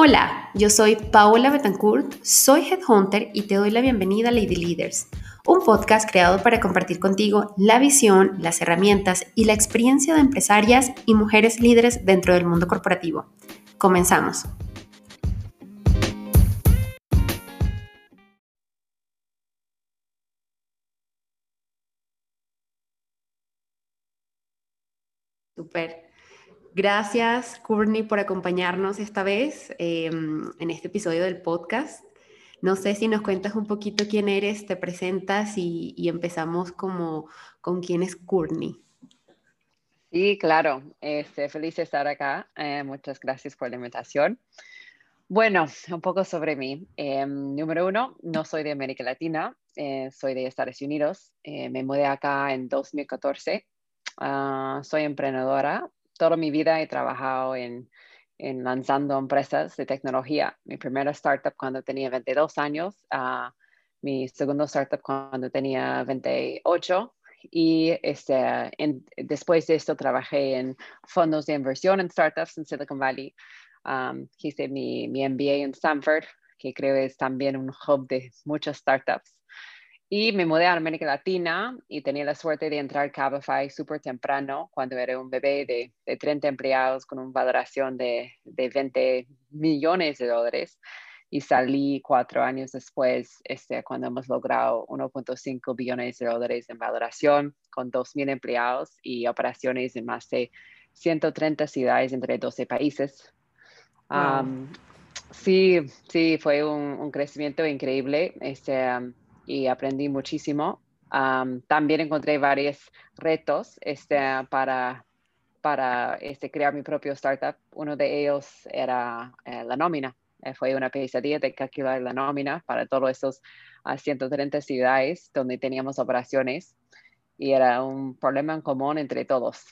Hola, yo soy Paola Betancourt, soy Headhunter y te doy la bienvenida a Lady Leaders, un podcast creado para compartir contigo la visión, las herramientas y la experiencia de empresarias y mujeres líderes dentro del mundo corporativo. Comenzamos. Super. Gracias, Courtney, por acompañarnos esta vez em, en este episodio del podcast. No sé si nos cuentas un poquito quién eres, te presentas y, empezamos como con quién es Courtney. Sí, claro. Este, feliz de estar acá. Eh, muchas gracias por la invitación. Bueno, un poco sobre mí. Em, número uno, no soy de América Latina, eh, soy de Estados Unidos. Eh, me mudé acá en 2014. Ah, soy emprendedora, toda mi vida he trabajado en, lanzando empresas de tecnología. Mi primera startup cuando tenía 22 años, uh, mi segundo startup cuando tenía 28 y este, después de esto trabajé en fondos de inversión en startups en Silicon Valley. Um, hice mi, mi MBA en Stanford, que creo es también un hub de muchas startups. Y me mudé a América Latina y tenía la suerte de entrar a Cabify súper temprano, cuando era un bebé de, de 30 empleados con una valoración de, de, 20 millones de dólares. Y salí cuatro años después, este, cuando hemos logrado 1.5 billones de dólares en valoración, con 2.000 empleados y operaciones en más de 130 ciudades entre 12 países. sí, sí, fue un, un, crecimiento increíble. Este, y aprendí muchísimo. también encontré varios retos este, para, para este, crear mi propio startup. Uno de ellos era eh, la nómina. Eh, fue una pesadilla de calcular la nómina para todos esos 130 ciudades donde teníamos operaciones y era un problema en común entre todos.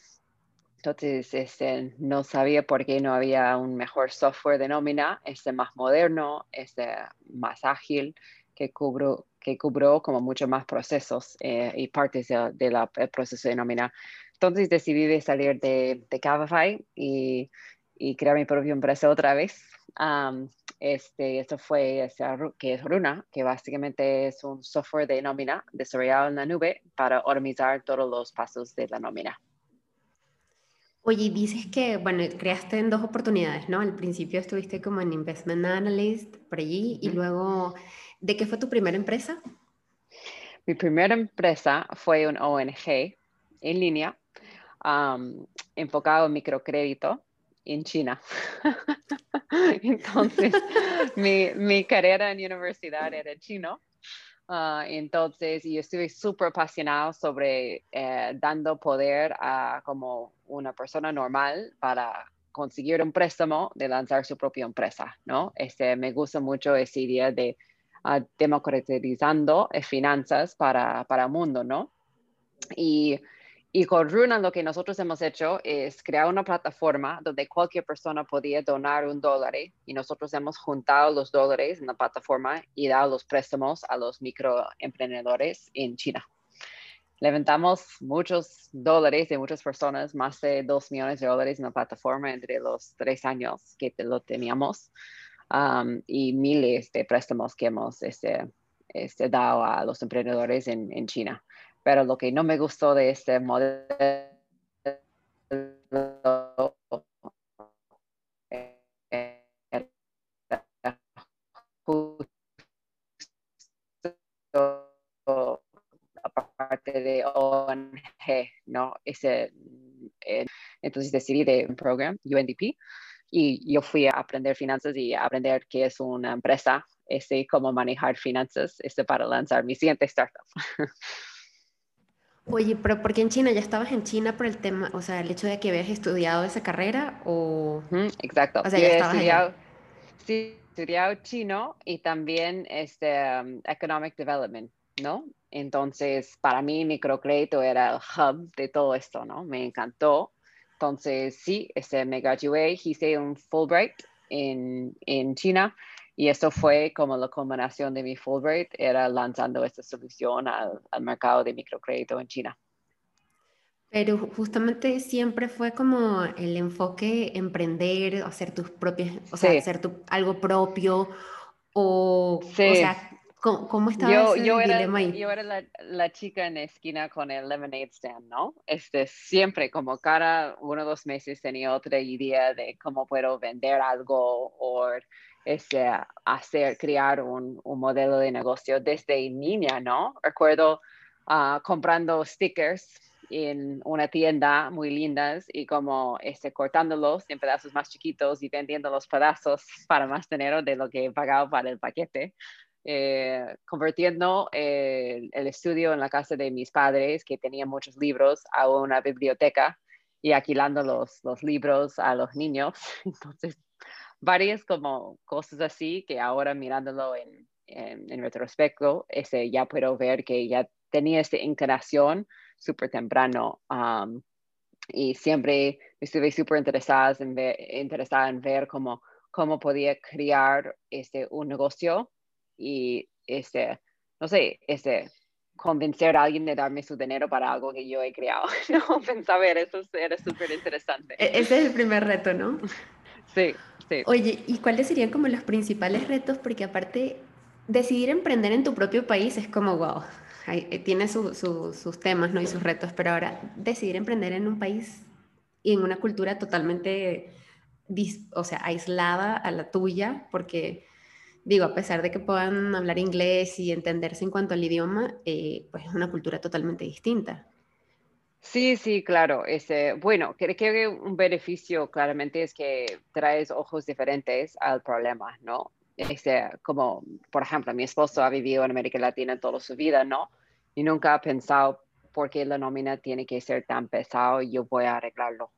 Entonces, este, no sabía por qué no había un mejor software de nómina, este, más moderno, este, más ágil, que cubro, que cubrió como mucho más procesos eh, y partes del de proceso de nómina. Entonces decidí de salir de, de y, y, crear mi propia empresa otra vez. este, esto fue este, que es Runa, que básicamente es un software de nómina desarrollado en la nube para organizar todos los pasos de la nómina. Oye, dices que, bueno, creaste en dos oportunidades, ¿no? Al principio estuviste como en Investment Analyst por allí y luego ¿De qué fue tu primera empresa? Mi primera empresa fue un ONG en línea enfocado en microcrédito en China. entonces, mi, carrera en universidad era chino. Uh, entonces, yo estuve súper apasionado sobre eh, dando poder a como una persona normal para conseguir un préstamo de lanzar su propia empresa, ¿no? Este, me gusta mucho esa idea de democratizando eh, finanzas para, para el mundo, ¿no? Y, y con Runa lo que nosotros hemos hecho es crear una plataforma donde cualquier persona podía donar un dólar y nosotros hemos juntado los dólares en la plataforma y dado los préstamos a los microemprendedores en China. Levantamos muchos dólares de muchas personas, más de dos millones de dólares en la plataforma entre los tres años que lo teníamos y miles de préstamos que hemos este, este, dado a los emprendedores en, en, China. Pero lo que no me gustó de este modelo parte de ONG, ¿no? Ese, eh, entonces decidí de un programa, UNDP, y yo fui a aprender finanzas y a aprender qué es una empresa, este, cómo manejar finanzas este, para lanzar mi siguiente startup. Oye, pero ¿por qué en China? ¿Ya estabas en China por el tema, o sea, el hecho de que habías estudiado esa carrera o...? exacto. O sea, ya estabas estudiado, Sí, estudiado chino y también este, um, Economic Development, ¿no? Entonces, para mí, microcrédito era el hub de todo esto, ¿no? Me encantó. Entonces, sí, este, me gradué, hice un Fulbright en, en China y esto fue como la combinación de mi Fulbright, era lanzando esta solución al, al mercado de microcrédito en China. Pero justamente siempre fue como el enfoque emprender, hacer tus propias, o sea, hacer tu, algo propio, o, o sea, ¿cómo, estaba yo, ese yo era, dilema ahí? Yo era la, la, chica en la esquina con el lemonade stand, ¿no? Este, siempre, como cada uno o dos meses tenía otra idea de cómo puedo vender algo o este, hacer, crear un, un modelo de negocio desde niña, ¿no? Recuerdo uh, comprando stickers en una tienda muy lindas y como este, cortándolos en pedazos más chiquitos y vendiendo los pedazos para más dinero de lo que he pagado para el paquete. Eh, convirtiendo el, estudio en la casa de mis padres, que tenían muchos libros, a una biblioteca y alquilando los, los libros a los niños. Entonces, varias como cosas así que ahora mirándolo en, en, en retrospecto, ese, ya puedo ver que ya tenía esta inclinación súper temprano. Um, y siempre estuve súper interesada en ver, interesada en ver cómo, cómo podía crear este, un negocio y, este, no sé, este, convencer a alguien de darme su dinero para algo que yo he creado. no, pensaba, eso era súper interesante. E-, ese es el primer reto, ¿no? Sí, Oye, ¿y cuáles serían como los principales retos? Porque aparte, decidir emprender en tu propio país es como, wow, eh, tiene sus temas ¿no? y sus retos, pero ahora decidir emprender en un país y en una cultura totalmente, o sea, aislada a la tuya, porque digo, a pesar de que puedan hablar inglés y entenderse en cuanto al idioma, eh, pues es una cultura totalmente distinta. Sí, sí, claro. Este, bueno, creo que un beneficio claramente es que traes ojos diferentes al problema, ¿no? Este, como, por ejemplo, mi esposo ha vivido en América Latina toda su vida, ¿no? Y nunca ha pensado por qué la nómina tiene que ser tan pesado y yo voy a arreglarlo,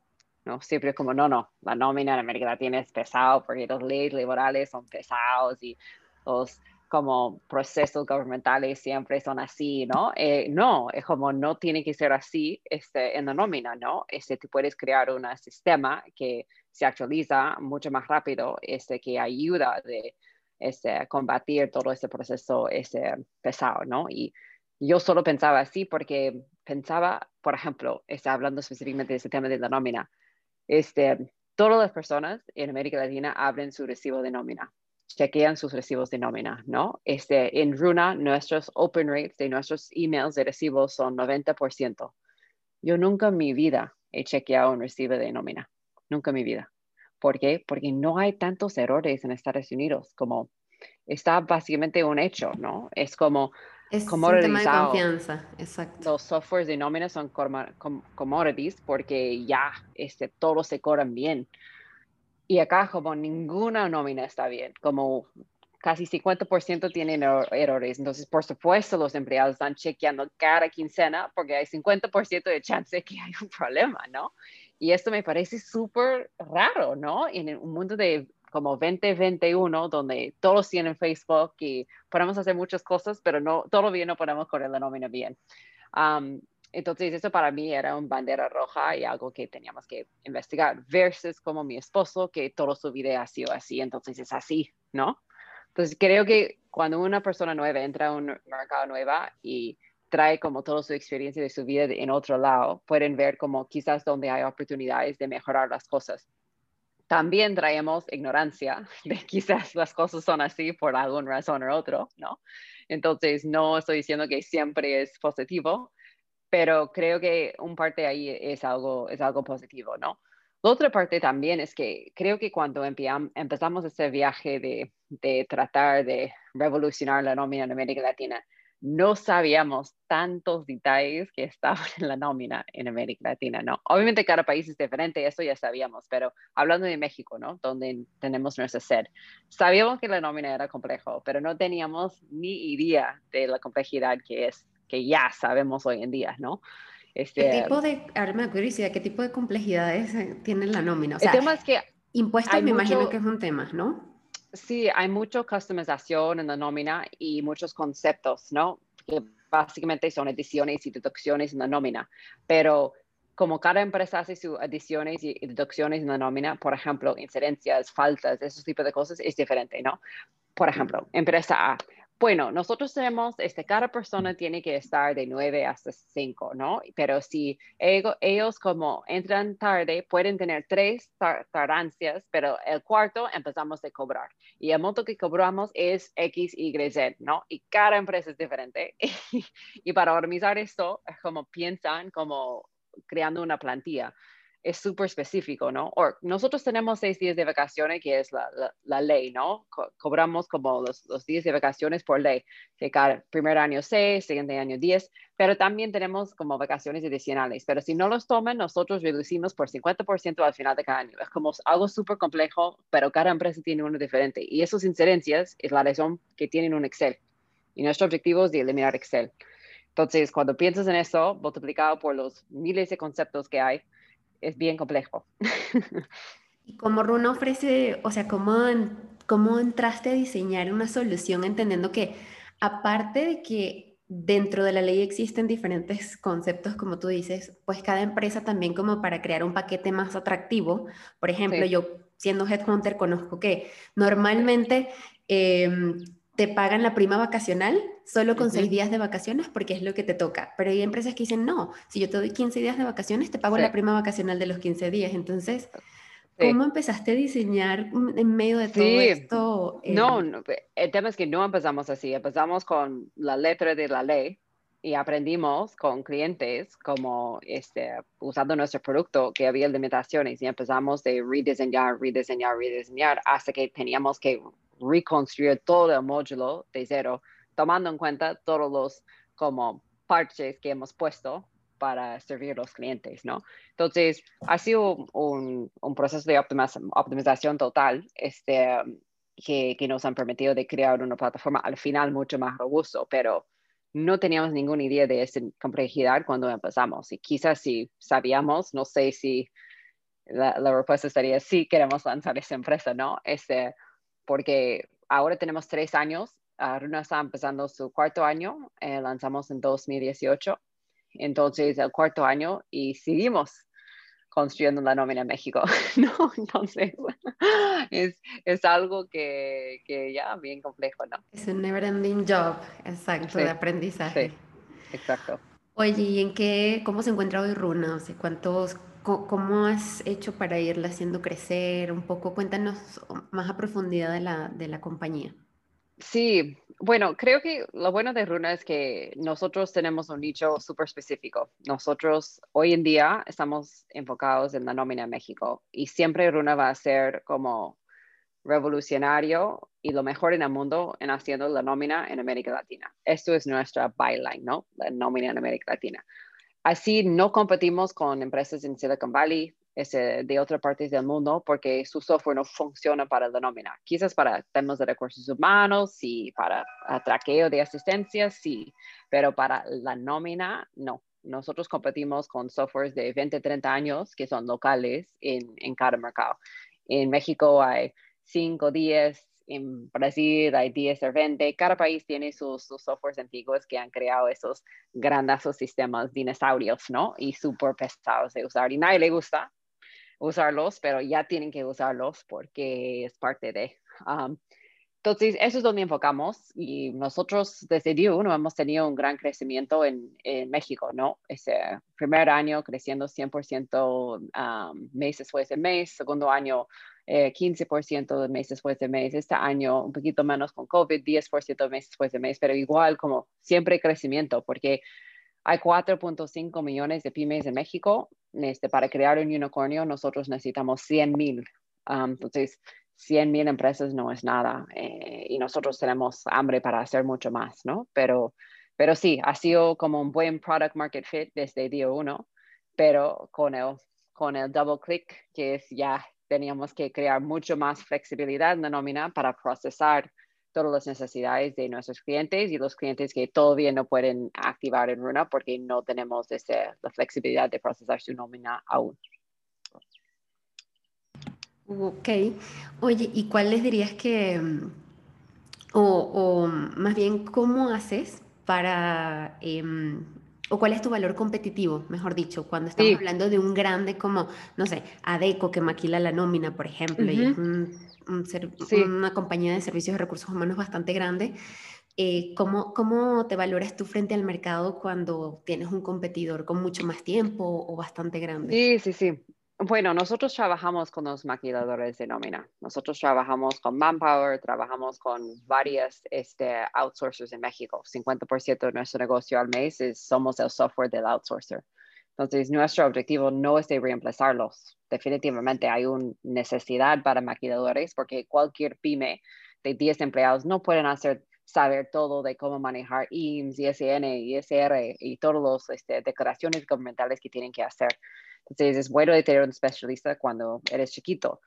¿no? Siempre como, no, no, la nómina en América Latina es pesado porque las leyes laborales son pesados y los como procesos gubernamentales siempre son así, ¿no? Eh, no, es como no tiene que ser así este, en la nómina, ¿no? Este, tú puedes crear un sistema que se actualiza mucho más rápido, este, que ayuda de este, combatir todo ese proceso ese, pesado, ¿no? Y yo solo pensaba así porque pensaba, por ejemplo, está hablando específicamente de ese tema de la nómina, este, todas las personas en América Latina abren su recibo de nómina, chequean sus recibos de nómina, ¿no? Este, en Runa, nuestros open rates de nuestros emails de recibos son 90%. Yo nunca en mi vida he chequeado un recibo de nómina, nunca en mi vida. ¿Por qué? Porque no hay tantos errores en Estados Unidos como está básicamente un hecho, ¿no? Es como es un tema de confianza, exacto. Los softwares de nómina son commodities porque ya este, todos se cobran bien. Y acá como ninguna nómina está bien, como casi 50% tienen errores. Entonces, por supuesto, los empleados están chequeando cada quincena porque hay 50% de chance que hay un problema, ¿no? Y esto me parece súper raro, ¿no? En un mundo de como 2021, donde todos tienen Facebook y podemos hacer muchas cosas, pero no, todavía no podemos correr la nómina bien. Entonces, eso para mí era una bandera roja y algo que teníamos que investigar, versus como mi esposo, que todo su vida ha sido así, entonces es así, ¿no? Entonces, creo que cuando una persona nueva entra a un mercado nueva y trae como toda su experiencia de su vida en otro lado, pueden ver como quizás donde hay oportunidades de mejorar las cosas también traemos ignorancia de quizás las cosas son así por alguna razón u otro, ¿no? Entonces, no estoy diciendo que siempre es positivo, pero creo que un parte ahí es algo, es algo positivo, ¿no? La otra parte también es que creo que cuando empezamos este viaje de, de tratar de revolucionar la nómina en América Latina, no sabíamos tantos detalles que estaban en la nómina en América Latina, ¿no? Obviamente cada país es diferente, eso ya sabíamos, pero hablando de México, ¿no? Donde tenemos nuestra sed, sabíamos que la nómina era complejo, pero no teníamos ni idea de la complejidad que es, que ya sabemos hoy en día, ¿no? Este, ¿Qué tipo de, ahora me curiosidad, qué tipo de complejidades tiene la nómina? O sea, el tema es que impuestos me imagino que es un tema, ¿no? Sí, hay mucha customización en la nómina y muchos conceptos, ¿no? Que básicamente son ediciones y deducciones en la nómina, pero como cada empresa hace sus adiciones y deducciones en la nómina, por ejemplo, incidencias, faltas, esos tipos de cosas, es diferente, ¿no? Por ejemplo, empresa A, Bueno, nosotros tenemos, este, cada persona tiene que estar de 9 hasta 5, ¿no? Pero si ellos, como entran tarde, pueden tener tres tardancias, pero el cuarto empezamos a cobrar. Y el monto que cobramos es X, Y, Z, ¿no? Y cada empresa es diferente. y para organizar esto, como piensan, como creando una plantilla es súper específico, ¿no? O nosotros tenemos seis días de vacaciones, que es la, la, ley, ¿no? cobramos como los, los, días de vacaciones por ley, que cada primer año seis, siguiente año diez, pero también tenemos como vacaciones adicionales, pero si no los toman, nosotros reducimos por 50% al final de cada año. Es como algo súper complejo, pero cada empresa tiene uno diferente. Y esas incidencias es la razón que tienen un Excel. Y nuestro objetivo es eliminar Excel. Entonces, cuando piensas en eso, multiplicado por los miles de conceptos que hay, es bien complejo. ¿Y cómo Runa ofrece, o sea, cómo, cómo entraste a diseñar una solución entendiendo que aparte de que dentro de la ley existen diferentes conceptos, como tú dices, pues cada empresa también como para crear un paquete más atractivo. Por ejemplo, yo siendo headhunter conozco que normalmente em, te pagan la prima vacacional solo con seis días de vacaciones porque es lo que te toca. Pero hay empresas que dicen, no, si yo te doy 15 días de vacaciones, te pago la prima vacacional de los 15 días. Entonces, ¿cómo empezaste a diseñar en medio de todo esto? No, no, el tema es que no empezamos así. Empezamos con la letra de la ley y aprendimos con clientes como este, usando nuestro producto que había limitaciones y empezamos de rediseñar, rediseñar, rediseñar hasta que teníamos que reconstruir todo el módulo de cero, tomando en cuenta todos los como parches que hemos puesto para servir a los clientes, ¿no? Entonces, ha sido un, un proceso de optimización total este, que, que, nos han permitido de crear una plataforma al final mucho más robusto, pero no teníamos ninguna idea de esa complejidad cuando empezamos. Y quizás si sabíamos, no sé si la, la respuesta sería sí, queremos lanzar esa empresa, ¿no? Este, porque ahora tenemos tres años. Runa está empezando su cuarto año, eh, lanzamos en 2018, entonces el cuarto año y seguimos construyendo la nómina en México, ¿no? Entonces, es, es algo que, que, ya bien complejo, ¿no? Es un never ending job, exacto, de aprendizaje. Sí, exacto. Oye, ¿y en qué, cómo se encuentra hoy Runa? O sea, ¿cuántos, ¿Cómo has hecho para irla haciendo crecer? Un poco, cuéntanos más a profundidad de la, de la compañía. Sí, bueno, creo que lo bueno de Runa es que nosotros tenemos un nicho súper específico. Nosotros hoy en día estamos enfocados en la nómina en México y siempre Runa va a ser como revolucionario y lo mejor en el mundo en haciendo la nómina en América Latina. Esto es nuestra byline, ¿no? La nómina en América Latina. Así no competimos con empresas en Silicon Valley, de otras partes del mundo, porque su software no funciona para la nómina. Quizás para temas de recursos humanos y para traqueo de asistencia, sí, pero para la nómina, no. Nosotros competimos con softwares de 20, 30 años que son locales en, en cada mercado. En México hay 5, 10, en Brasil 10 o 20. Cada país tiene sus, softwares antiguos que han creado esos grandes sistemas dinosaurios, ¿no? Y súper pesados de usar. Y nadie le gusta usarlos, pero ya tienen que usarlos porque es parte de. Um, entonces, eso es donde enfocamos y nosotros desde día uno hemos tenido un gran crecimiento en, en México, ¿no? Ese primer año creciendo 100% um, mes después de mes, segundo año 15% eh, de mes después de mes, este año un poquito menos con COVID, 10% de mes después de mes, pero igual como siempre crecimiento, porque hay 4.5 millones de pymes en México. Este, para crear un unicornio nosotros necesitamos 100 mil. Um, entonces, 100 mil empresas no es nada eh, y nosotros tenemos hambre para hacer mucho más, ¿no? Pero, pero sí, ha sido como un buen product market fit desde día uno, pero con el, con el double click, que es ya teníamos que crear mucho más flexibilidad en la nómina para procesar todas las necesidades de nuestros clientes y los clientes que todavía no pueden activar en Runa porque no tenemos ese, la flexibilidad de procesar su nómina aún. Ok. Oye, ¿y cuál les dirías que, mm, o, o más bien, cómo haces para em, o cuál es tu valor competitivo, mejor dicho, cuando estamos hablando de un grande como, no sé, Adeco que maquila la nómina, por ejemplo, y es una compañía de servicios de recursos humanos bastante grande. Eh, ¿cómo, ¿Cómo te valoras tú frente al mercado cuando tienes un competidor con mucho más tiempo o bastante grande? Sí, sí, sí. Bueno, nosotros trabajamos con los maquiladores de nómina. Nosotros trabajamos con Manpower, trabajamos con varias este, outsourcers en México. 50% de nuestro negocio al mes es, somos el software del outsourcer. Entonces, nuestro objetivo no es de reemplazarlos. Definitivamente hay una necesidad para maquiladores porque cualquier pyme de 10 empleados no pueden hacer saber todo de cómo manejar IMSS, ISN, ISR y todas las este, declaraciones gubernamentales que tienen que hacer. Entonces es bueno de tener un especialista cuando eres chiquito,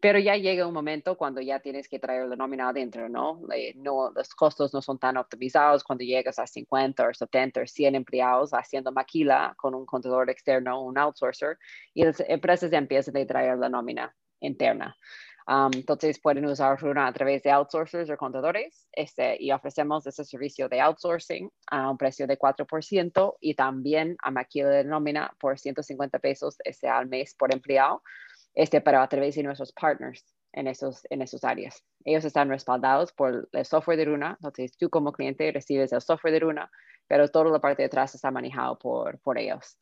pero ya llega un momento cuando ya tienes que traer la nómina adentro, ¿no? Eh, no los costos no son tan optimizados cuando llegas a 50 o 70 o 100 empleados haciendo maquila con un contador externo, un outsourcer, y las empresas empiezan a traer la nómina interna. Um, entonces pueden usar Runa a través de outsourcers o contadores este, y ofrecemos ese servicio de outsourcing a un precio de 4% y también a maquila de nómina por 150 pesos este, al mes por empleado, este, pero a través de nuestros partners en esos, en esos áreas. Ellos están respaldados por el software de Runa, entonces tú como cliente recibes el software de Runa, pero toda la parte de atrás está manejado por, por ellos.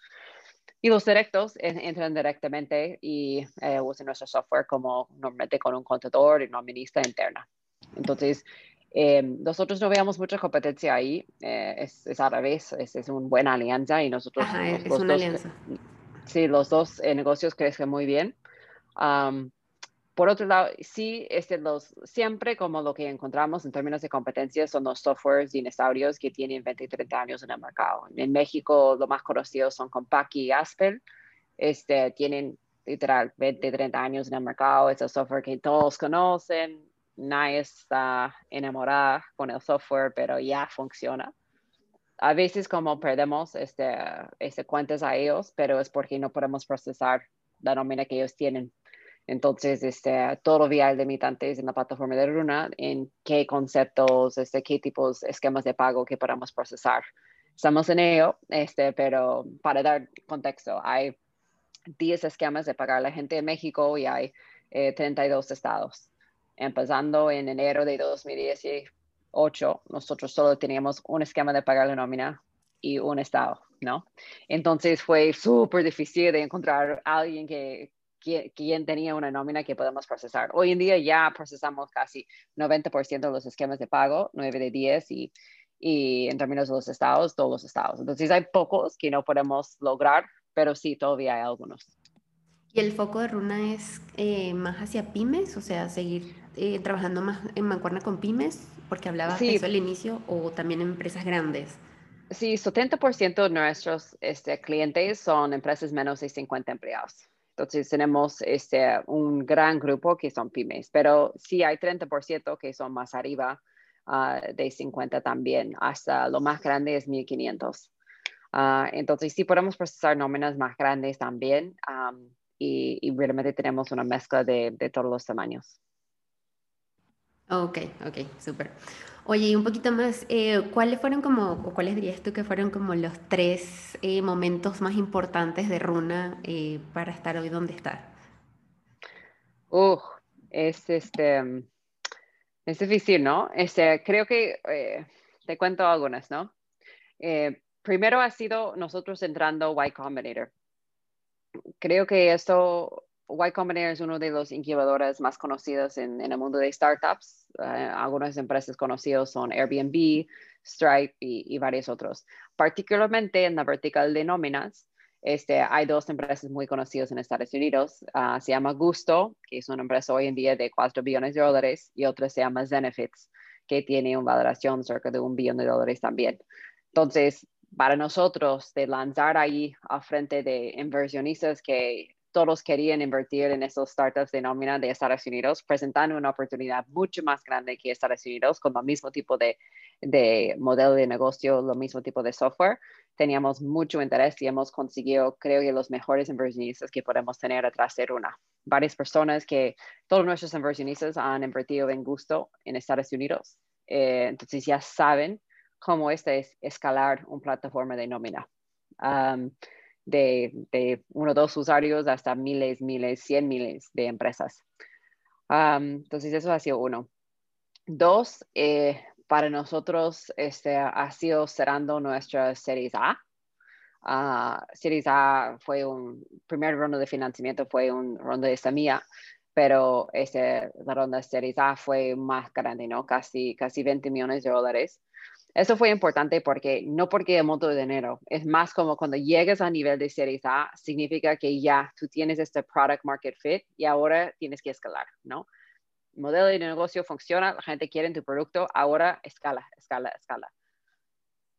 Y los directos entran directamente y eh, usan nuestro software como normalmente con un contador y una ministra interna. Entonces, eh, nosotros no veamos mucha competencia ahí, eh, es, es, a la vez, es, es una buena alianza y nosotros... Ajá, es una alianza. Sí, los dos negocios crecen muy bien. Um, por otro lado, sí, este, los, siempre como lo que encontramos en términos de competencia son los softwares dinosaurios que tienen 20 y 30 años en el mercado. En México, lo más conocidos son Compaqui y Aspen. Este, tienen literal 20, 30 años en el mercado. Es el software que todos conocen. Nadie está enamorada con el software, pero ya funciona. A veces como perdemos este, este cuentas a ellos, pero es porque no podemos procesar la nómina que ellos tienen entonces, este, todavía hay limitantes en la plataforma de Runa en qué conceptos, este, qué tipos de esquemas de pago que podamos procesar. Estamos en ello, este, pero para dar contexto, hay 10 esquemas de pagar a la gente en México y hay 32 eh, estados. Empezando en enero de 2018, nosotros solo teníamos un esquema de pagar la nómina y un estado, ¿no? Entonces fue súper difícil de encontrar alguien que, quién tenía una nómina que podemos procesar. Hoy en día ya procesamos casi 90% de los esquemas de pago, 9 de 10 y, y en términos de los estados, todos los estados. Entonces hay pocos que no podemos lograr, pero sí, todavía hay algunos. ¿Y el foco de Runa es eh, más hacia pymes? O sea, seguir eh, trabajando más en mancuerna con pymes, porque hablabas de eso al inicio, o también en empresas grandes. Sí, 70% de nuestros este, clientes son empresas menos de 50 empleados. Entonces tenemos este, un gran grupo que son pymes, pero sí hay 30% que son más arriba ah, de 50 también, hasta lo más grande es 1500. Uh, entonces sí podemos procesar nóminas más grandes también y, y, realmente tenemos una mezcla de, de todos los tamaños. Ok, ok, súper. Oye, y un poquito más, eh, ¿cuáles fueron como, o cuáles dirías tú que fueron como los tres eh, momentos más importantes de Runa eh, para estar hoy donde está? Uh, es este, es difícil, ¿no? Este, creo que te cuento algunas, ¿no? primero ha sido nosotros entrando Y Combinator. Creo que esto Y Combinator es uno de los incubadores más conocidos en, el mundo de startups eh, algunas empresas conocidas son Airbnb, Stripe y, varios otros. Particularmente en la vertical de nóminas, este, hay dos empresas muy conocidas en Estados Unidos. Ah, se llama Gusto, que es una empresa hoy en día de 4 billones de dólares, y otra se llama Zenefits, que tiene una valoración cerca de un billón de dólares también. Entonces, para nosotros, de lanzar ahí a frente de inversionistas que todos querían invertir en esos startups de nómina de Estados Unidos, presentando una oportunidad mucho más grande que Estados Unidos con el mismo tipo de, de modelo de negocio, lo mismo tipo de software. Teníamos mucho interés y hemos conseguido, creo que, los mejores inversionistas que podemos tener atrás de una. Varias personas que, todos nuestros inversionistas han invertido en gusto en Estados Unidos. Eh, entonces ya saben cómo este es escalar una plataforma de nómina. Um, de, uno o dos usuarios hasta miles, miles, cien miles de empresas. entonces, eso ha sido uno. Dos, eh, para nosotros este, ha sido cerrando nuestra Series A. Uh, Series A fue un primer ronda de financiamiento, fue un ronda de semilla, pero este, la ronda Series A fue más grande, ¿no? Casi, casi 20 millones de dólares. Eso fue importante porque no porque monto de dinero, es más como cuando llegas a nivel de Series A, significa que ya tú tienes este product market fit y ahora tienes que escalar, ¿no? El modelo de negocio funciona, la gente quiere tu producto, ahora escala, escala, escala.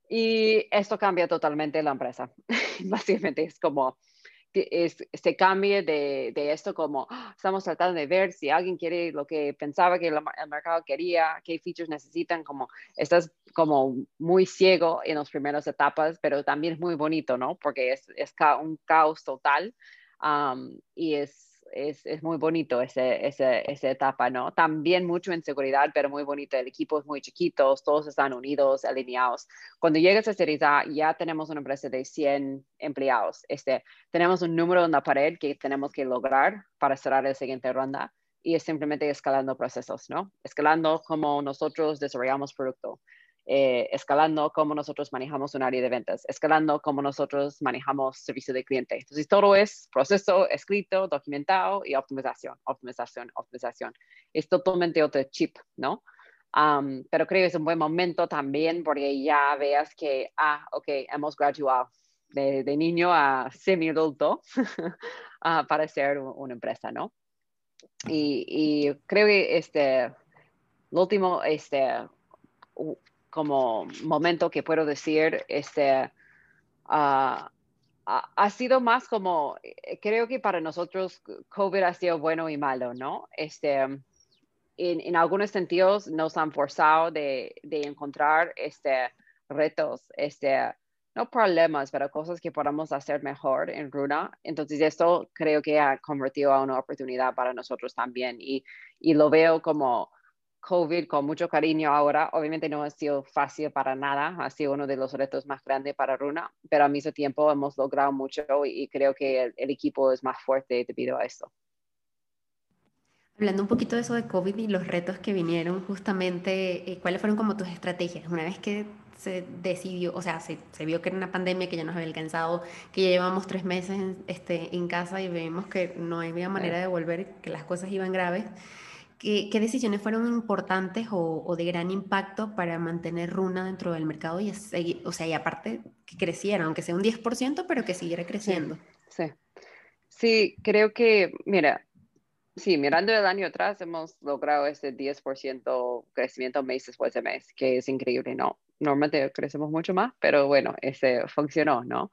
Y esto cambia totalmente la empresa. Básicamente es como, es, se cambie de, de, esto como ¡ah! estamos tratando de ver si alguien quiere lo que pensaba que el, mercado quería, qué features necesitan, como estás como muy ciego en las primeras etapas, pero también es muy bonito, ¿no? Porque es, es un caos total y es es, es muy bonito ese, ese, esa etapa, ¿no? También mucho inseguridad, pero muy bonito. El equipo es muy chiquito, todos están unidos, alineados. Cuando llegas a Series A, ya tenemos una empresa de 100 empleados. Este, tenemos un número en la pared que tenemos que lograr para cerrar la siguiente ronda y es simplemente escalando procesos, ¿no? Escalando como nosotros desarrollamos producto. Eh, escalando cómo nosotros manejamos un área de ventas, escalando cómo nosotros manejamos servicio de cliente. Entonces, todo es proceso escrito, documentado y optimización, optimización, optimización. Es totalmente otro chip, ¿no? pero creo que es un buen momento también porque ya veas que, ah, ok, hemos graduado de, niño a semi-adulto para ser una empresa, ¿no? Y, y, creo que este, lo último, este, como momento que puedo decir, este, ah, ha sido más como, eh, creo que para nosotros COVID ha sido bueno y malo, ¿no? Este, en, en algunos sentidos nos han forzado de, de, encontrar este, retos, este, no problemas, pero cosas que podamos hacer mejor en Runa. Entonces, esto creo que ha convertido a una oportunidad para nosotros también y, y lo veo como COVID con mucho cariño ahora. Obviamente no ha sido fácil para nada, ha sido uno de los retos más grandes para Runa, pero al mismo tiempo hemos logrado mucho y, creo que el, equipo es más fuerte debido a esto. Hablando un poquito de eso de COVID y los retos que vinieron, justamente, eh, ¿cuáles fueron como tus estrategias? Una vez que se decidió, o sea, se, se, vio que era una pandemia que ya nos había alcanzado, que ya llevamos tres meses en, este, en casa y vemos que no había manera de volver, que las cosas iban graves. ¿Qué, decisiones fueron importantes o, de gran impacto para mantener Runa dentro del mercado y, o sea, y aparte que creciera, aunque sea un 10%, pero que siguiera creciendo? Sí, sí. creo que, mira, sí, mirando el año atrás hemos logrado ese 10% crecimiento mes después de mes, que es increíble, ¿no? Normalmente crecemos mucho más, pero bueno, ese funcionó, ¿no?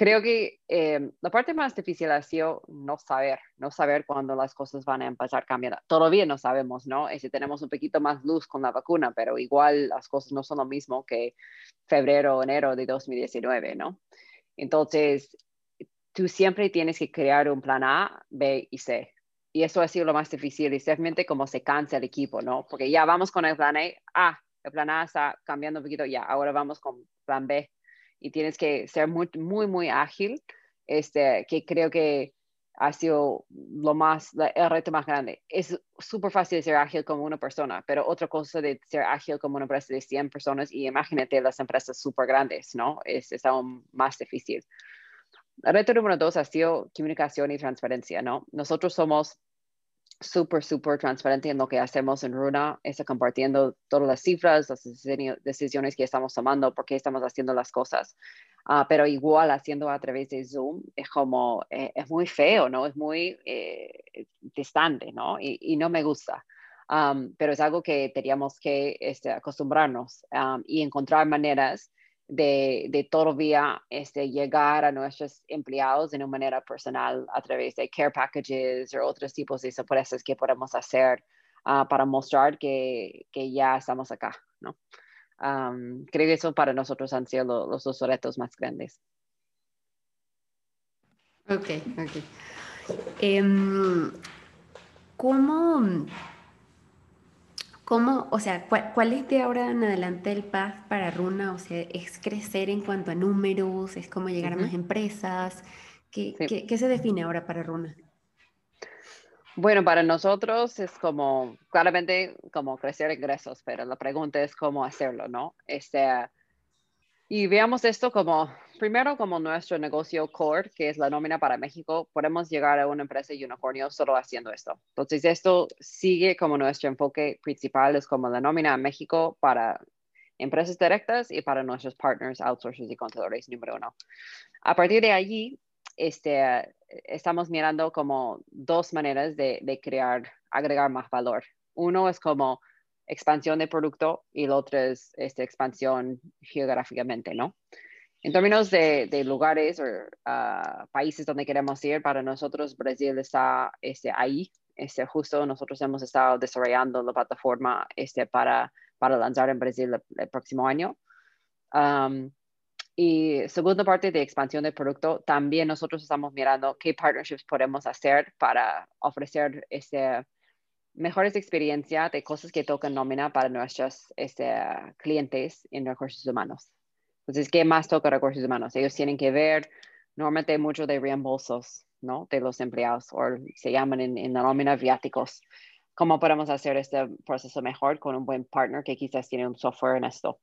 Creo que eh, la parte más difícil ha sido no saber, no saber cuándo las cosas van a empezar a cambiar. Todavía no sabemos, ¿no? Y si tenemos un poquito más luz con la vacuna, pero igual las cosas no son lo mismo que febrero o enero de 2019, ¿no? Entonces, tú siempre tienes que crear un plan A, B y C. Y eso ha sido lo más difícil, simplemente como se cansa el equipo, ¿no? Porque ya vamos con el plan A, ah, el plan A está cambiando un poquito, ya, ahora vamos con plan B, y tienes que ser muy, muy, muy ágil, este, que creo que ha sido lo más, el reto más grande. Es súper fácil ser ágil como una persona, pero otra cosa de ser ágil como una empresa de 100 personas y imagínate las empresas súper grandes, ¿no? Es, es, aún más difícil. El reto número dos ha sido comunicación y transparencia, ¿no? Nosotros somos súper, súper transparente en lo que hacemos en Runa, está compartiendo todas las cifras, las decisiones que estamos tomando, por qué estamos haciendo las cosas. Uh, pero igual haciendo a través de Zoom es como, eh, es muy feo, ¿no? Es muy eh, distante, ¿no? Y, no me gusta. Pero es algo que teníamos que este, acostumbrarnos um, y encontrar maneras de, de todavía este, llegar a nuestros empleados de una manera personal a través de care packages o otros tipos de sorpresas que podemos hacer ah, para mostrar que, que, ya estamos acá, ¿no? creo que eso para nosotros han sido los dos retos más grandes. Ok, ok. Um, ¿Cómo ¿Cómo, o sea, cuál, es de ahora en adelante el path para Runa? O sea, ¿es crecer en cuanto a números? ¿Es cómo llegar a más empresas? ¿Qué, ¿qué, se define ahora para Runa? Bueno, para nosotros es como, claramente, como crecer ingresos, pero la pregunta es cómo hacerlo, ¿no? Este, y veamos esto como, primero, como nuestro negocio core, que es la nómina para México, podemos llegar a una empresa unicornio solo haciendo esto. Entonces, esto sigue como nuestro enfoque principal, es como la nómina a México para empresas directas y para nuestros partners, outsourcers y contadores, número uno. A partir de allí, este, estamos mirando como dos maneras de, de crear, agregar más valor. Uno es como expansión de producto y el otro es este, expansión geográficamente, ¿no? En términos de, de lugares o uh, países donde queremos ir, para nosotros Brasil está este, ahí. Este, justo nosotros hemos estado desarrollando la plataforma este, para, para lanzar en Brasil el, el próximo año. Um, y segunda parte de expansión de producto, también nosotros estamos mirando qué partnerships podemos hacer para ofrecer este, mejores experiencias de cosas que tocan nómina para nuestros este, clientes en recursos humanos. Entonces, ¿qué más toca recursos humanos? Ellos tienen que ver normalmente mucho de reembolsos, ¿no? De los empleados, o se llaman en, en la nómina viáticos. ¿Cómo podemos hacer este proceso mejor con un buen partner que quizás tiene un software en esto?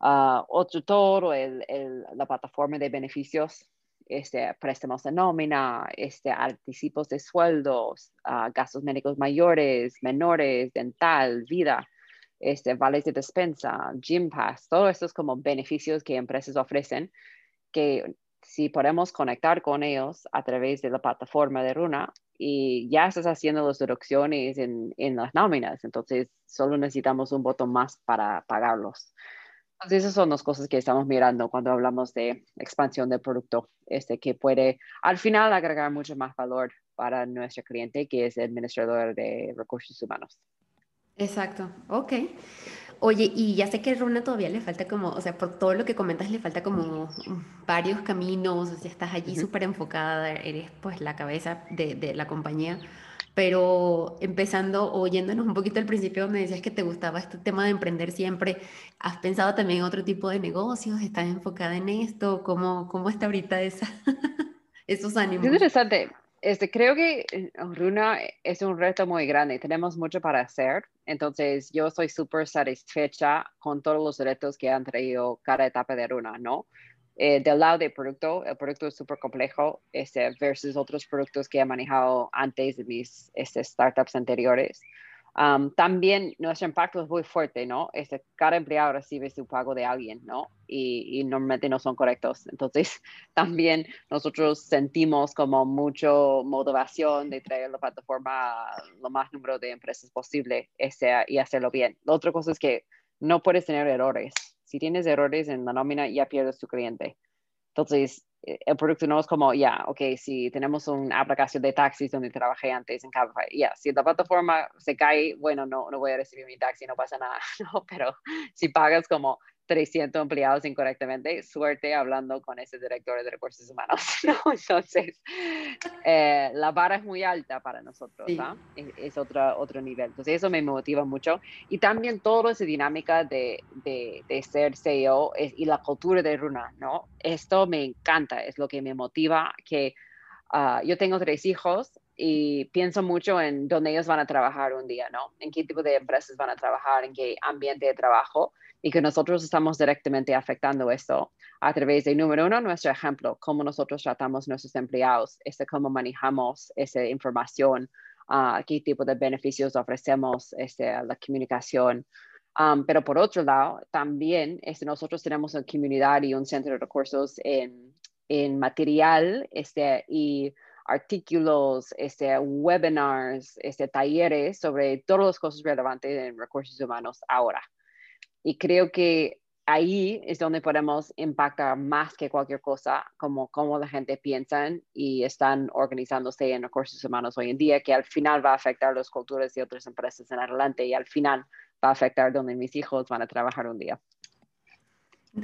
Uh, otro todo, el, el, la plataforma de beneficios, este, préstamos de nómina, este, anticipos de sueldos, uh, gastos médicos mayores, menores, dental, vida, este, vales de despensa, gym pass, todo esto es como beneficios que empresas ofrecen que si podemos conectar con ellos a través de la plataforma de Runa y ya estás haciendo las deducciones en, en las nóminas, entonces solo necesitamos un botón más para pagarlos. Entonces, esas son las cosas que estamos mirando cuando hablamos de expansión del producto, este, que puede al final agregar mucho más valor para nuestro cliente, que es el administrador de recursos humanos. Exacto, ok. Oye, y ya sé que Runa todavía le falta como, o sea, por todo lo que comentas, le falta como varios caminos, o sea, estás allí súper enfocada, eres pues la cabeza de, de la compañía pero empezando oyéndonos un poquito al principio donde decías que te gustaba este tema de emprender siempre, ¿has pensado también en otro tipo de negocios? ¿Estás enfocada en esto? ¿Cómo, cómo está ahorita esa, esos ánimos? Es interesante. Este, creo que eh, Runa es un reto muy grande, tenemos mucho para hacer, entonces yo estoy súper satisfecha con todos los retos que han traído cada etapa de Runa, ¿no? Eh, del lado del producto, el producto es súper complejo este, versus otros productos que he manejado antes de mis este, startups anteriores. Um, también nuestro impacto es muy fuerte, ¿no? Este, cada empleado recibe su pago de alguien, ¿no? Y, y, normalmente no son correctos. Entonces, también nosotros sentimos como mucho motivación de traer la plataforma a lo más número de empresas posible este, y hacerlo bien. La otra cosa es que no puedes tener errores. Si tienes errores en la nómina, ya pierdes tu cliente. Entonces, el producto no es como, ya, ok, si tenemos una aplicación de taxis donde trabajé antes en Cabify, ya, si la plataforma se cae, bueno, no, no voy a recibir mi taxi, no pasa nada, no, pero si pagas como 300 empleados incorrectamente, suerte hablando con ese director de recursos humanos, ¿no? Entonces, eh, la vara es muy alta para nosotros, sí. ¿ah? es, es, otro, otro nivel. Entonces, eso me motiva mucho. Y también toda esa dinámica de, de, de ser CEO es, y la cultura de Runa, ¿no? Esto me encanta, es lo que me motiva, que uh, yo tengo tres hijos y pienso mucho en dónde ellos van a trabajar un día, ¿no? En qué tipo de empresas van a trabajar, en qué ambiente de trabajo y que nosotros estamos directamente afectando esto a través de, número uno, nuestro ejemplo, cómo nosotros tratamos a nuestros empleados, este, cómo manejamos esa información, uh, qué tipo de beneficios ofrecemos este, a la comunicación. Um, pero por otro lado, también este, nosotros tenemos una comunidad y un centro de recursos en, en material este, y artículos, este, webinars, este, talleres sobre todas las cosas relevantes en recursos humanos ahora. Y creo que ahí es donde podemos impactar más que cualquier cosa, como cómo la gente piensa y están organizándose en recursos humanos hoy en día, que al final va a afectar las culturas de otras empresas en adelante y al final va a afectar donde mis hijos van a trabajar un día.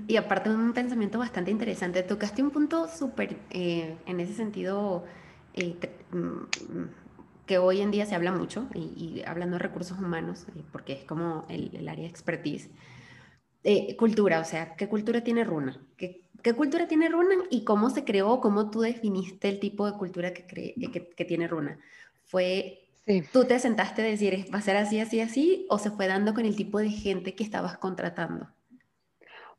Y aparte un pensamiento bastante interesante, tocaste un punto súper, eh, en ese sentido, eh, mm, que hoy en día se habla mucho, y, y hablando de recursos humanos, eh, porque es como el, el área de expertise, eh, cultura, o sea, ¿qué cultura tiene Runa? ¿Qué, ¿Qué, cultura tiene Runa y cómo se creó, cómo tú definiste el tipo de cultura que, cree, que, que tiene Runa? ¿Fue ¿Tú te sentaste a decir, va a ser así, así, así? ¿O se fue dando con el tipo de gente que estabas contratando?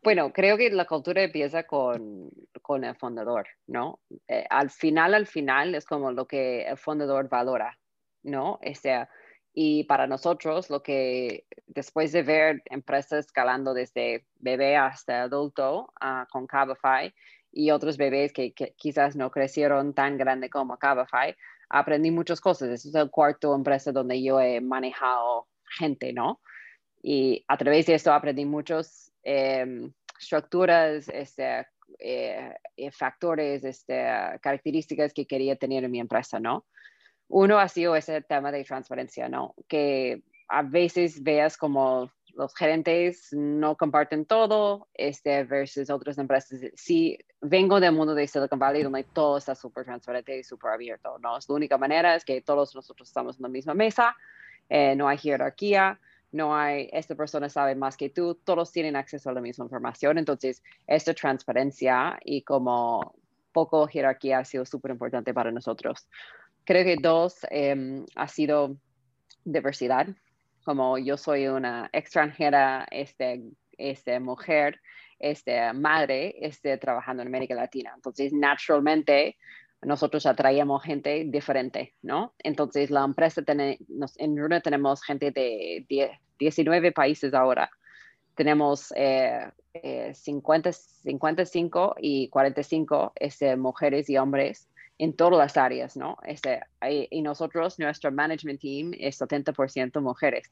Bueno, creo que la cultura empieza con, con el fundador, ¿no? Eh, al final, al final es como lo que el fundador valora, ¿no? O sea, y para nosotros, lo que después de ver empresas escalando desde bebé hasta adulto uh, con Cabify y otros bebés que, que, quizás no crecieron tan grande como Cabify, aprendí muchas cosas. Este es el cuarto empresa donde yo he manejado gente, ¿no? Y a través de esto aprendí muchas eh, estructuras, este, eh, eh, factores, este, características que quería tener en mi empresa, ¿no? Uno ha sido ese tema de transparencia, ¿no? Que a veces veas como los gerentes no comparten todo, este, versus otras empresas. Sí, vengo del mundo de Silicon Valley donde todo está súper transparente y súper abierto, ¿no? Es la única manera es que todos nosotros estamos en la misma mesa, eh, no hay jerarquía, no hay, esta persona sabe más que tú, todos tienen acceso a la misma información, entonces esta transparencia y como poco jerarquía ha sido súper importante para nosotros. Creo que dos em, ha sido diversidad, como yo soy una extranjera, este, este, mujer, este, madre, este, trabajando en América Latina. Entonces, naturalmente, nosotros atraíamos gente diferente, ¿no? Entonces, la empresa tiene, en Runa tenemos gente de 19 países ahora. Tenemos eh, 50, eh, 55 y 45 este, mujeres y hombres en todas las áreas, ¿no? Este, y nosotros, nuestro management team es 70% mujeres.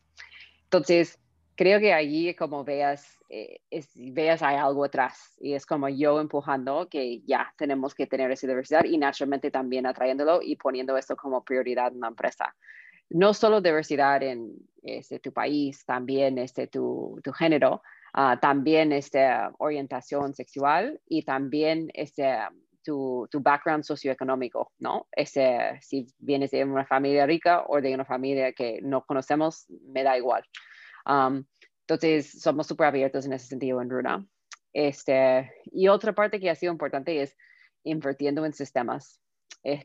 Entonces, creo que allí como veas, eh, es, veas hay algo atrás y es como yo empujando que ya tenemos que tener esa diversidad y naturalmente también atrayéndolo y poniendo esto como prioridad en la empresa. No solo diversidad en este, tu país, también este, tu, tu género, uh, también este, orientación sexual y también este, tu, tu, background socioeconómico, ¿no? Ese, si vienes de una familia rica o de una familia que no conocemos, me da igual. Um, entonces, somos súper abiertos en ese sentido en Runa. Este, y otra parte que ha sido importante es invirtiendo en sistemas.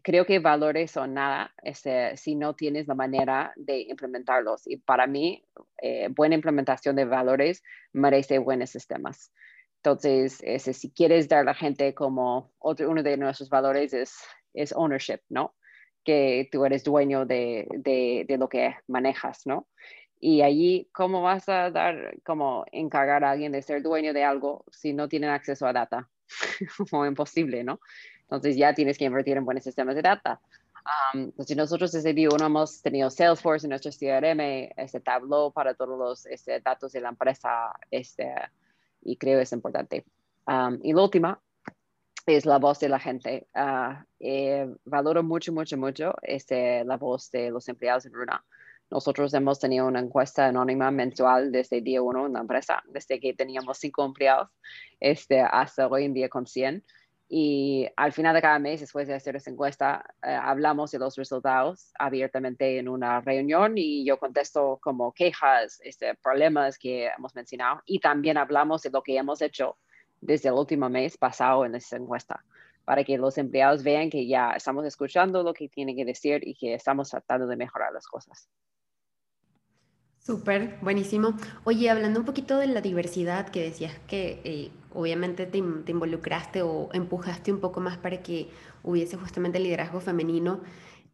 Creo que valores son nada este, si no tienes la manera de implementarlos. Y para mí, eh, buena implementación de valores merece buenos sistemas. Entonces, si quieres dar a la gente como otro, uno de nuestros valores es, es ownership, ¿no? Que tú eres dueño de, de, de, lo que manejas, ¿no? Y allí, ¿cómo vas a dar, como encargar a alguien de ser dueño de algo si no tienen acceso a data? como imposible, ¿no? Entonces ya tienes que invertir en buenos sistemas de data. Um, entonces nosotros desde día uno hemos tenido Salesforce en nuestro CRM, este Tableau para todos los este, datos de la empresa, este, y creo es importante. Um, y la última es la voz de la gente. Uh, eh, valoro mucho, mucho, mucho este, la voz de los empleados en Runa. Nosotros hemos tenido una encuesta anónima mensual desde día uno en la empresa, desde que teníamos cinco empleados este, hasta hoy en día con 100. Y al final de cada mes, después de hacer esa encuesta, eh, hablamos de los resultados abiertamente en una reunión y yo contesto como quejas, este, problemas que hemos mencionado y también hablamos de lo que hemos hecho desde el último mes pasado en esa encuesta para que los empleados vean que ya estamos escuchando lo que tienen que decir y que estamos tratando de mejorar las cosas. Súper, buenísimo. Oye, hablando un poquito de la diversidad, que decías que eh, obviamente te, involucraste o empujaste un poco más para que hubiese justamente liderazgo femenino.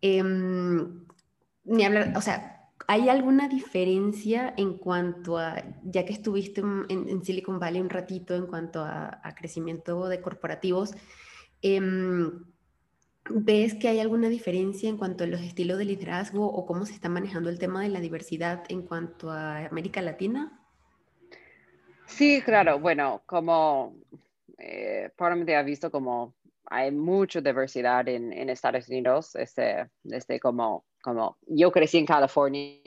Em, ni hablar, o sea, ¿hay alguna diferencia en cuanto a, ya que estuviste en, Silicon Valley un ratito en cuanto a, crecimiento de corporativos? Em, ¿Ves que hay alguna diferencia en cuanto a los estilos de liderazgo o cómo se está manejando el tema de la diversidad en cuanto a América Latina? Sí, claro. Bueno, como eh, probablemente ha visto como hay mucha diversidad en, Estados Unidos, este, desde como, como yo crecí en California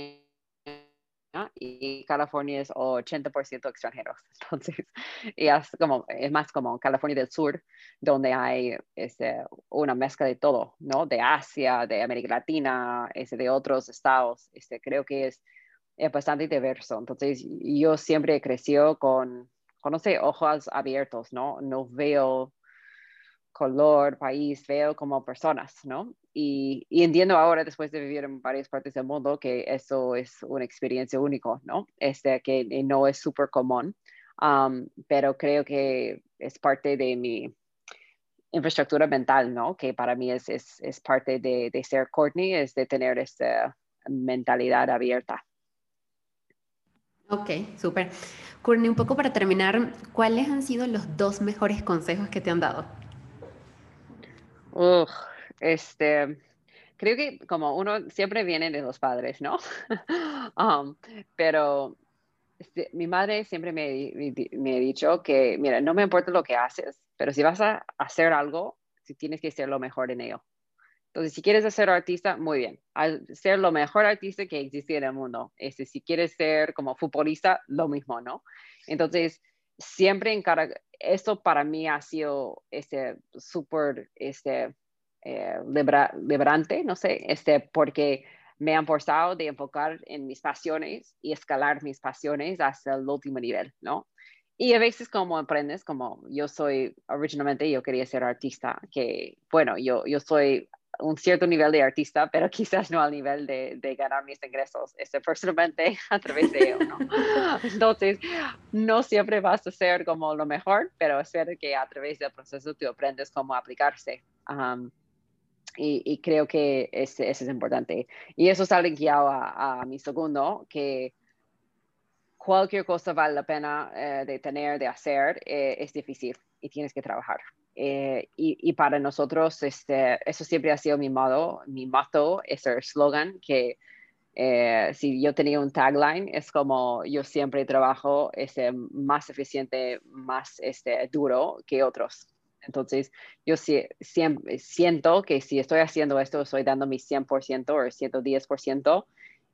y California es 80% extranjeros. Entonces, y es, como, es más como California del Sur, donde hay este, una mezcla de todo, ¿no? De Asia, de América Latina, este, de otros estados. Este, creo que es, es bastante diverso. Entonces, yo siempre he crecido con, con, no sé, ojos abiertos, ¿no? No veo color, país, veo como personas, ¿no? Y, entiendo ahora, después de vivir en varias partes del mundo, que eso es una experiencia única, ¿no? Este, que no es súper común, um, pero creo que es parte de mi infraestructura mental, ¿no? Que para mí es, es, es parte de, de, ser Courtney, es de tener esta mentalidad abierta. Ok, súper. Courtney, un poco para terminar, ¿cuáles han sido los dos mejores consejos que te han dado? este, creo que como uno siempre viene de los padres, ¿no? Um, pero este, mi madre siempre me, me, ha dicho que, mira, no me importa lo que haces, pero si vas a hacer algo, si tienes que ser lo mejor en ello. Entonces, si quieres ser artista, muy bien. ser lo mejor artista que existe en el mundo. Este, si quieres ser como futbolista, lo mismo, ¿no? Entonces, siempre en esto para mí ha sido este súper este, eh, librante, no sé, este, porque me han forzado de enfocar en mis pasiones y escalar mis pasiones hasta el último nivel, ¿no? Y a veces como aprendes, como yo soy, originalmente yo quería ser artista, que bueno, yo, yo soy un cierto nivel de artista, pero quizás no al nivel de, de ganar mis ingresos este, personalmente a través de ello, ¿no? Entonces, no siempre vas a ser como lo mejor, pero espero que a través del proceso tú aprendes cómo aplicarse. y, creo que eso es importante. Y eso sale guiado a, a mi segundo, que cualquier cosa vale la pena eh, de tener, de hacer, eh, es difícil y tienes que trabajar. Eh, y, para nosotros, este, eso siempre ha sido mi modo, mi motto, ese slogan que eh, si yo tenía un tagline, es como yo siempre trabajo este, más eficiente, más este, duro que otros. Entonces, yo siempre, siento que si estoy haciendo esto, estoy dando mi 100% o 110%.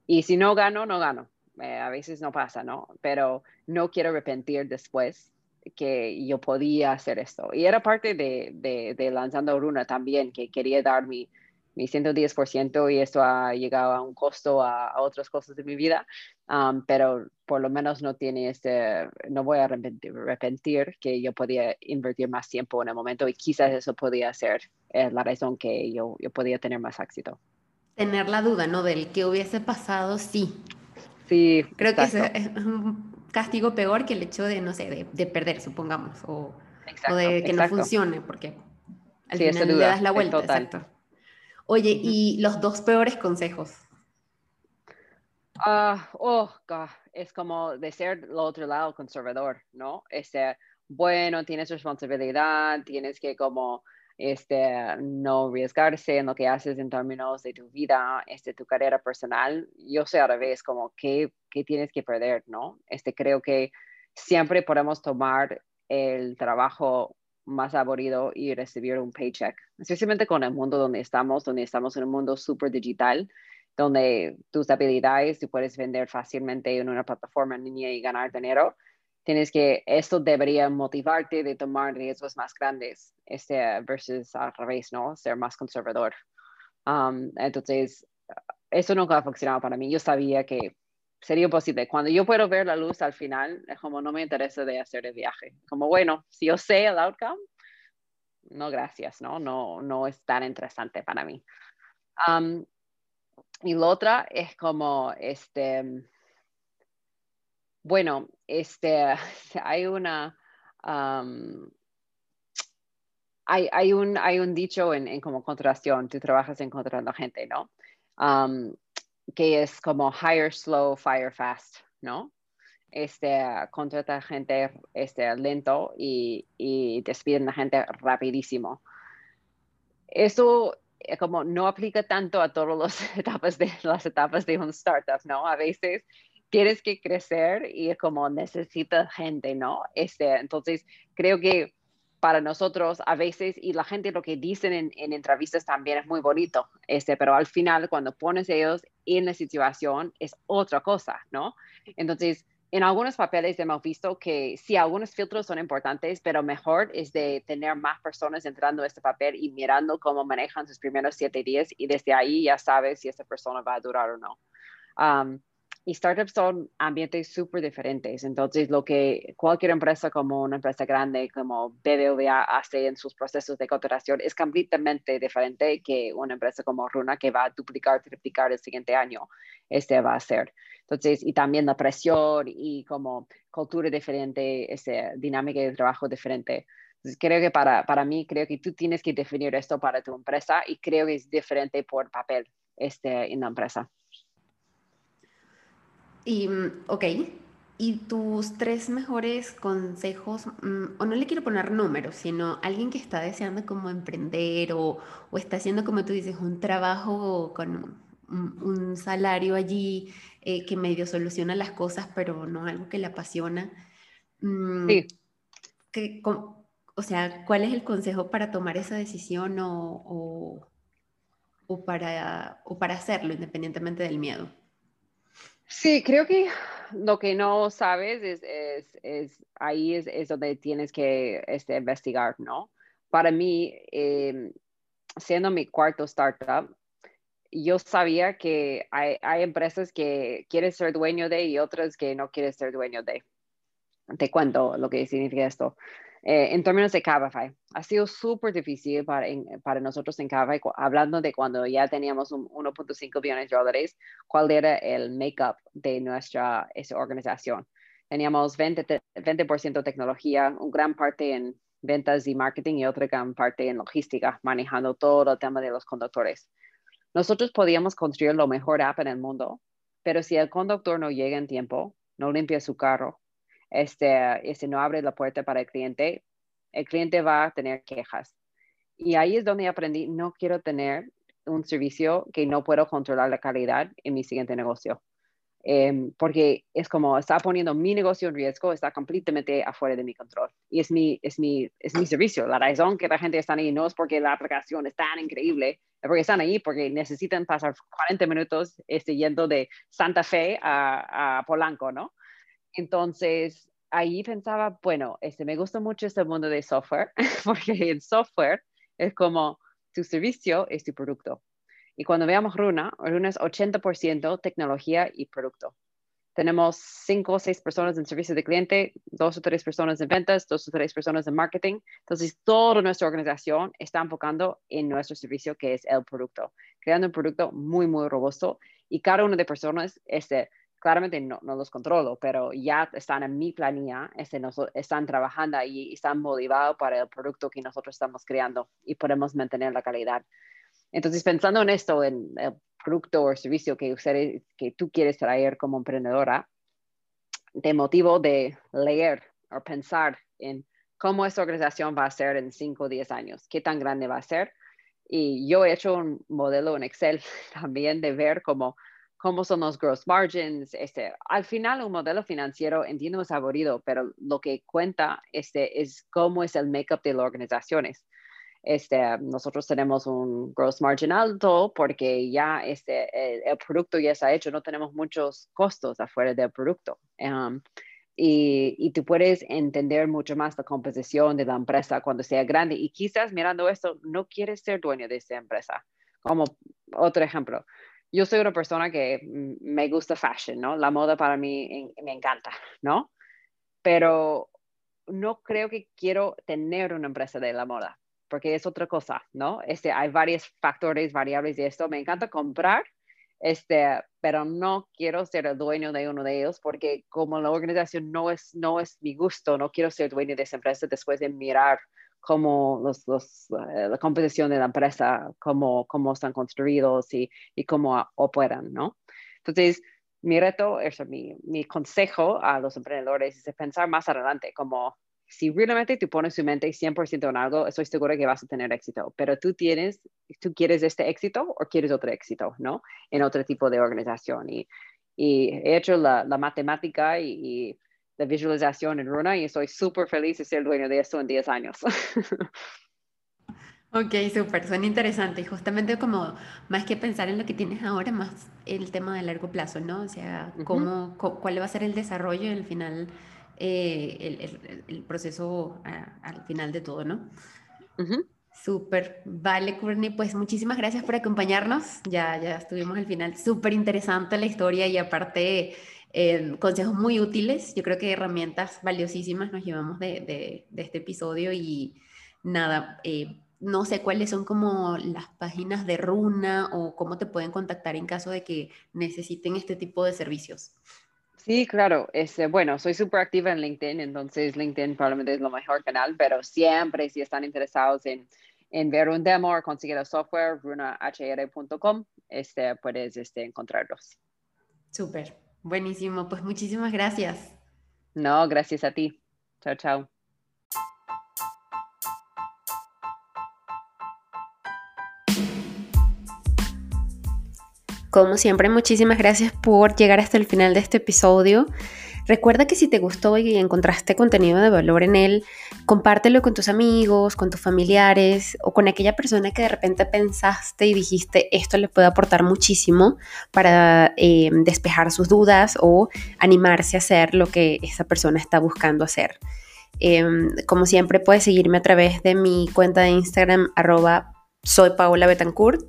Y si no gano, no gano. Eh, a veces no pasa, ¿no? Pero no quiero arrepentir después que yo podía hacer esto. Y era parte de, de, Lanzando Runa también, que quería dar mi, mi 110% y esto ha llegado a un costo a, otras cosas de mi vida, um, pero por lo menos no tiene este, no voy a arrepentir, que yo podía invertir más tiempo en el momento y quizás eso podía ser eh, la razón que yo, yo podía tener más éxito. Tener la duda, ¿no? Del que hubiese pasado, sí. Sí. Creo que es un castigo peor que el hecho de, no sé, de, perder, supongamos, o, de que no funcione, porque al final le das la vuelta. Exacto. Oye, ¿y los dos peores consejos? Ah, oh, es como de ser el otro lado conservador, ¿no? Este, bueno, tienes responsabilidad, tienes que como este, no arriesgarse en lo que haces en términos de tu vida, este, tu carrera personal. Yo sé a la vez como qué, qué tienes que perder, ¿no? Este, creo que siempre podemos tomar el trabajo más aburrido y recibir un paycheck, especialmente con el mundo donde estamos, donde estamos en un mundo súper digital, donde tus habilidades tú puedes vender fácilmente en una plataforma en línea y ganar dinero tienes que, esto debería motivarte de tomar riesgos más grandes, este, versus al revés, ¿no? Ser más conservador. Um, entonces, eso nunca ha funcionado para mí. Yo sabía que sería posible. Cuando yo puedo ver la luz al final, es como no me interesa de hacer el viaje. Como, bueno, si yo sé el outcome, no gracias, ¿no? No, no es tan interesante para mí. Um, y la otra es como, este, bueno, este, hay una, hay, un, hay un dicho en, como contracción, tú trabajas encontrando gente, ¿no? Que es como hire slow, fire fast, ¿no? Este, contrata gente este, lento y, y despiden a gente rapidísimo. Eso eh, como no aplica tanto a todas las etapas de las etapas de un startup, ¿no? A veces tienes que crecer y como necesitas gente, ¿no? Este, entonces, creo que para nosotros a veces, y la gente lo que dicen en, entrevistas también es muy bonito, este, pero al final cuando pones ellos en la situación es otra cosa, ¿no? Entonces, en algunos papeles hemos visto que sí, algunos filtros son importantes, pero mejor es de tener más personas entrando a este papel y mirando cómo manejan sus primeros siete días y desde ahí ya sabes si esta persona va a durar o no. Um, y startups son ambientes súper diferentes. Entonces, lo que cualquier empresa como una empresa grande como BBVA hace en sus procesos de contratación es completamente diferente que una empresa como Runa que va a duplicar, triplicar el siguiente año. Este va a ser. Entonces, y también la presión y como cultura diferente, esa dinámica de trabajo diferente. Entonces, creo que para, para mí, creo que tú tienes que definir esto para tu empresa y creo que es diferente por papel este, en la empresa. Y, mm, ok, ¿y tus tres mejores consejos, mm, o no le quiero poner números, sino alguien que está deseando como emprender o, o está haciendo, como tú dices, un trabajo con un, salario allí eh, que medio soluciona las cosas, pero no algo que le apasiona? Mm, sí. Que, o sea, ¿cuál es el consejo para tomar esa decisión o, o, o para, o para hacerlo independientemente del miedo? Sí, creo que lo que no sabes es, es, es ahí es, es, donde tienes que este, investigar, ¿no? Para mí, eh, siendo mi cuarto startup, yo sabía que hay, hay, empresas que quieres ser dueño de y otras que no quieres ser dueño de. Te cuento lo que significa esto. Eh, en términos de Cabify, ha sido súper difícil para, nosotros en Cabify, hablando de cuando ya teníamos 1.5 billones de dólares, cuál era el make-up de nuestra organización. Teníamos 20%, 20 tecnología, un gran parte en ventas y marketing y otra gran parte en logística, manejando todo el tema de los conductores. Nosotros podíamos construir lo mejor app en el mundo, pero si el conductor no llega en tiempo, no limpia su carro, este, y no abre la puerta para el cliente, el cliente va a tener quejas. Y ahí es donde aprendí, no quiero tener un servicio que no puedo controlar la calidad en mi siguiente negocio. Em, porque es como está poniendo mi negocio en riesgo, está completamente afuera de mi control. Y es mi, es mi, es mi servicio. La razón que la gente está ahí no es porque la aplicación es tan increíble, es porque están ahí porque necesitan pasar 40 minutos este, yendo de Santa Fe a, a Polanco, ¿no? Entonces, ahí pensaba, bueno, este, me gusta mucho este mundo de software, porque el software es como tu servicio es tu producto. Y cuando veamos Runa, Runa es 80% tecnología y producto. Tenemos cinco o seis personas en servicio de cliente, dos o tres personas en ventas, dos o tres personas en marketing. Entonces, toda nuestra organización está enfocando en nuestro servicio, que es el producto, creando un producto muy, muy robusto. Y cada una de personas este, claramente no, no, los controlo, pero ya están en mi planilla, este, están trabajando ahí y están motivados para el producto que nosotros estamos creando y podemos mantener la calidad. Entonces, pensando en esto, en el producto o servicio que, ustedes, que tú quieres traer como emprendedora, te motivo de leer o pensar en cómo esta organización va a ser en 5 o 10 años, qué tan grande va a ser. Y yo he hecho un modelo en Excel también de ver cómo cómo son los gross margins. Este, al final, un modelo financiero, entiendo, es aburrido, pero lo que cuenta este, es cómo es el make-up de las organizaciones. Este, nosotros tenemos un gross margin alto porque ya este, el, producto ya está hecho, no tenemos muchos costos afuera del producto. Um, y, y, tú puedes entender mucho más la composición de la empresa cuando sea grande. Y quizás mirando esto, no quieres ser dueño de esa empresa. Como otro ejemplo, yo soy una persona que me gusta fashion, ¿no? La moda para mí me encanta, ¿no? Pero no creo que quiero tener una empresa de la moda, porque es otra cosa, ¿no? Este, hay varios factores, variables de esto. Me encanta comprar, este, pero no quiero ser el dueño de uno de ellos porque como la organización no es, no es mi gusto, no quiero ser dueño de esa empresa después de mirar cómo los, los, eh, la composición de la empresa, cómo, cómo están construidos y, y cómo operan, ¿no? Entonces, mi reto, eso, mi, mi consejo a los emprendedores es pensar más adelante, como si realmente tú pones tu mente 100% en algo, estoy segura que vas a tener éxito, pero tú tienes, tú quieres este éxito o quieres otro éxito, ¿no? En otro tipo de organización. Y, y he hecho la, la matemática y, y de visualización en Runa y estoy súper feliz de ser dueño de esto en 10 años. Ok, súper, suena interesante. Y justamente como más que pensar en lo que tienes ahora, más el tema de largo plazo, ¿no? O sea, cómo, cuál va a ser el desarrollo y al final, eh, el, el, proceso al final de todo, ¿no? Súper, vale, Courtney, pues muchísimas gracias por acompañarnos. Ya, ya estuvimos al final. Súper interesante la historia y aparte eh, consejos muy útiles. Yo creo que herramientas valiosísimas nos llevamos de, este episodio y nada, eh, no sé cuáles son como las páginas de Runa o cómo te pueden contactar en caso de que necesiten este tipo de servicios. Sí, claro. Este, bueno, soy súper activa en LinkedIn, entonces LinkedIn probablemente es lo mejor canal, pero siempre si están interesados en en ver un demo o conseguir el software, runahr.com, este, puedes este, encontrarlos. Súper, buenísimo. Pues muchísimas gracias. No, gracias a ti. Chao, chao. Como siempre, muchísimas gracias por llegar hasta el final de este episodio. Recuerda que si te gustó y encontraste contenido de valor en él, compártelo con tus amigos, con tus familiares o con aquella persona que de repente pensaste y dijiste esto le puede aportar muchísimo para eh, despejar sus dudas o animarse a hacer lo que esa persona está buscando hacer. Em, como siempre, puedes seguirme a través de mi cuenta de Instagram, arroba soy Paola Betancourt,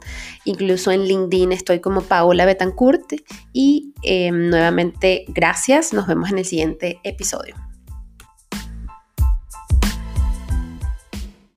incluso en LinkedIn estoy como Paola Betancourt. Y em, nuevamente gracias, nos vemos en el siguiente episodio.